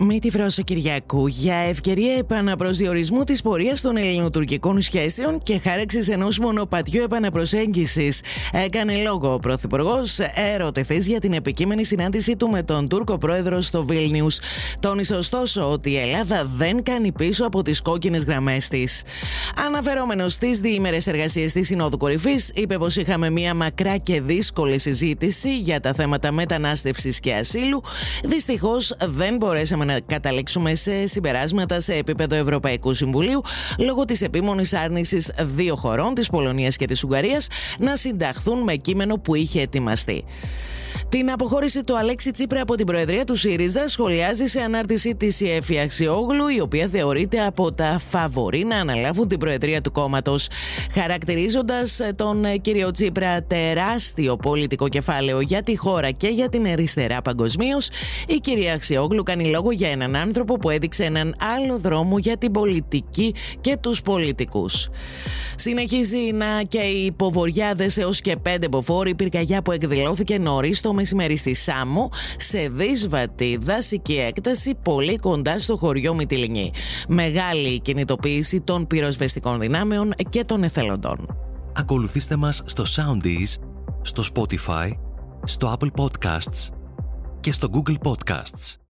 Με τη Βρόσο Κυριακού για ευκαιρία επαναπροσδιορισμού της πορείας των ελληνοτουρκικών σχέσεων και χάραξη ενός μονοπατιού επαναπροσέγγισης. Έκανε λόγο ο Πρωθυπουργός έρωτεθή για την επικείμενη συνάντησή του με τον Τούρκο πρόεδρο στο Βίλνιους. Τόνισε ωστόσο ότι η Ελλάδα δεν κάνει πίσω από τις κόκκινες γραμμές της. Αναφερόμενος στις διήμερες εργασίες της Συνόδου Κορυφής, είπε πως είχαμε μια μακρά και δύσκολη συζήτηση για τα θέματα μετανάστευσης και ασύλου. Δυστυχώς δεν μπορέσαμε να καταλήξουμε σε συμπεράσματα σε επίπεδο Ευρωπαϊκού Συμβουλίου λόγω της επίμονης άρνησης δύο χωρών, της Πολωνίας και της Ουγγαρίας, να συνταχθούν με κείμενο που είχε ετοιμαστεί. Την αποχώρηση του Αλέξη Τσίπρα από την Προεδρία του ΣΥΡΙΖΑ σχολιάζει σε ανάρτηση της η Εφη Αξιόγλου, η οποία θεωρείται από τα φαβορή να αναλάβουν την Προεδρία του κόμματος. Χαρακτηρίζοντας τον κύριο Τσίπρα τεράστιο πολιτικό κεφάλαιο για τη χώρα και για την αριστερά παγκοσμίως, η κυρία Αξιόγλου κάνει λόγο για έναν άνθρωπο που έδειξε έναν άλλο δρόμο για την πολιτική και τους πολιτικούς. Συνεχίζει να και οι υποβοριάδες έως και πέντε μποφόροι πυρκαγιά που εκδηλώθηκε νωρίς το μεσημέρι στη Σάμο σε δύσβατη δασική έκταση πολύ κοντά στο χωριό Μυτιλινή. Μεγάλη κινητοποίηση των πυροσβεστικών δυνάμεων και των εθελοντών. Ακολουθήστε μας στο Soundees, στο Spotify, στο Apple Podcasts και στο Google Podcasts.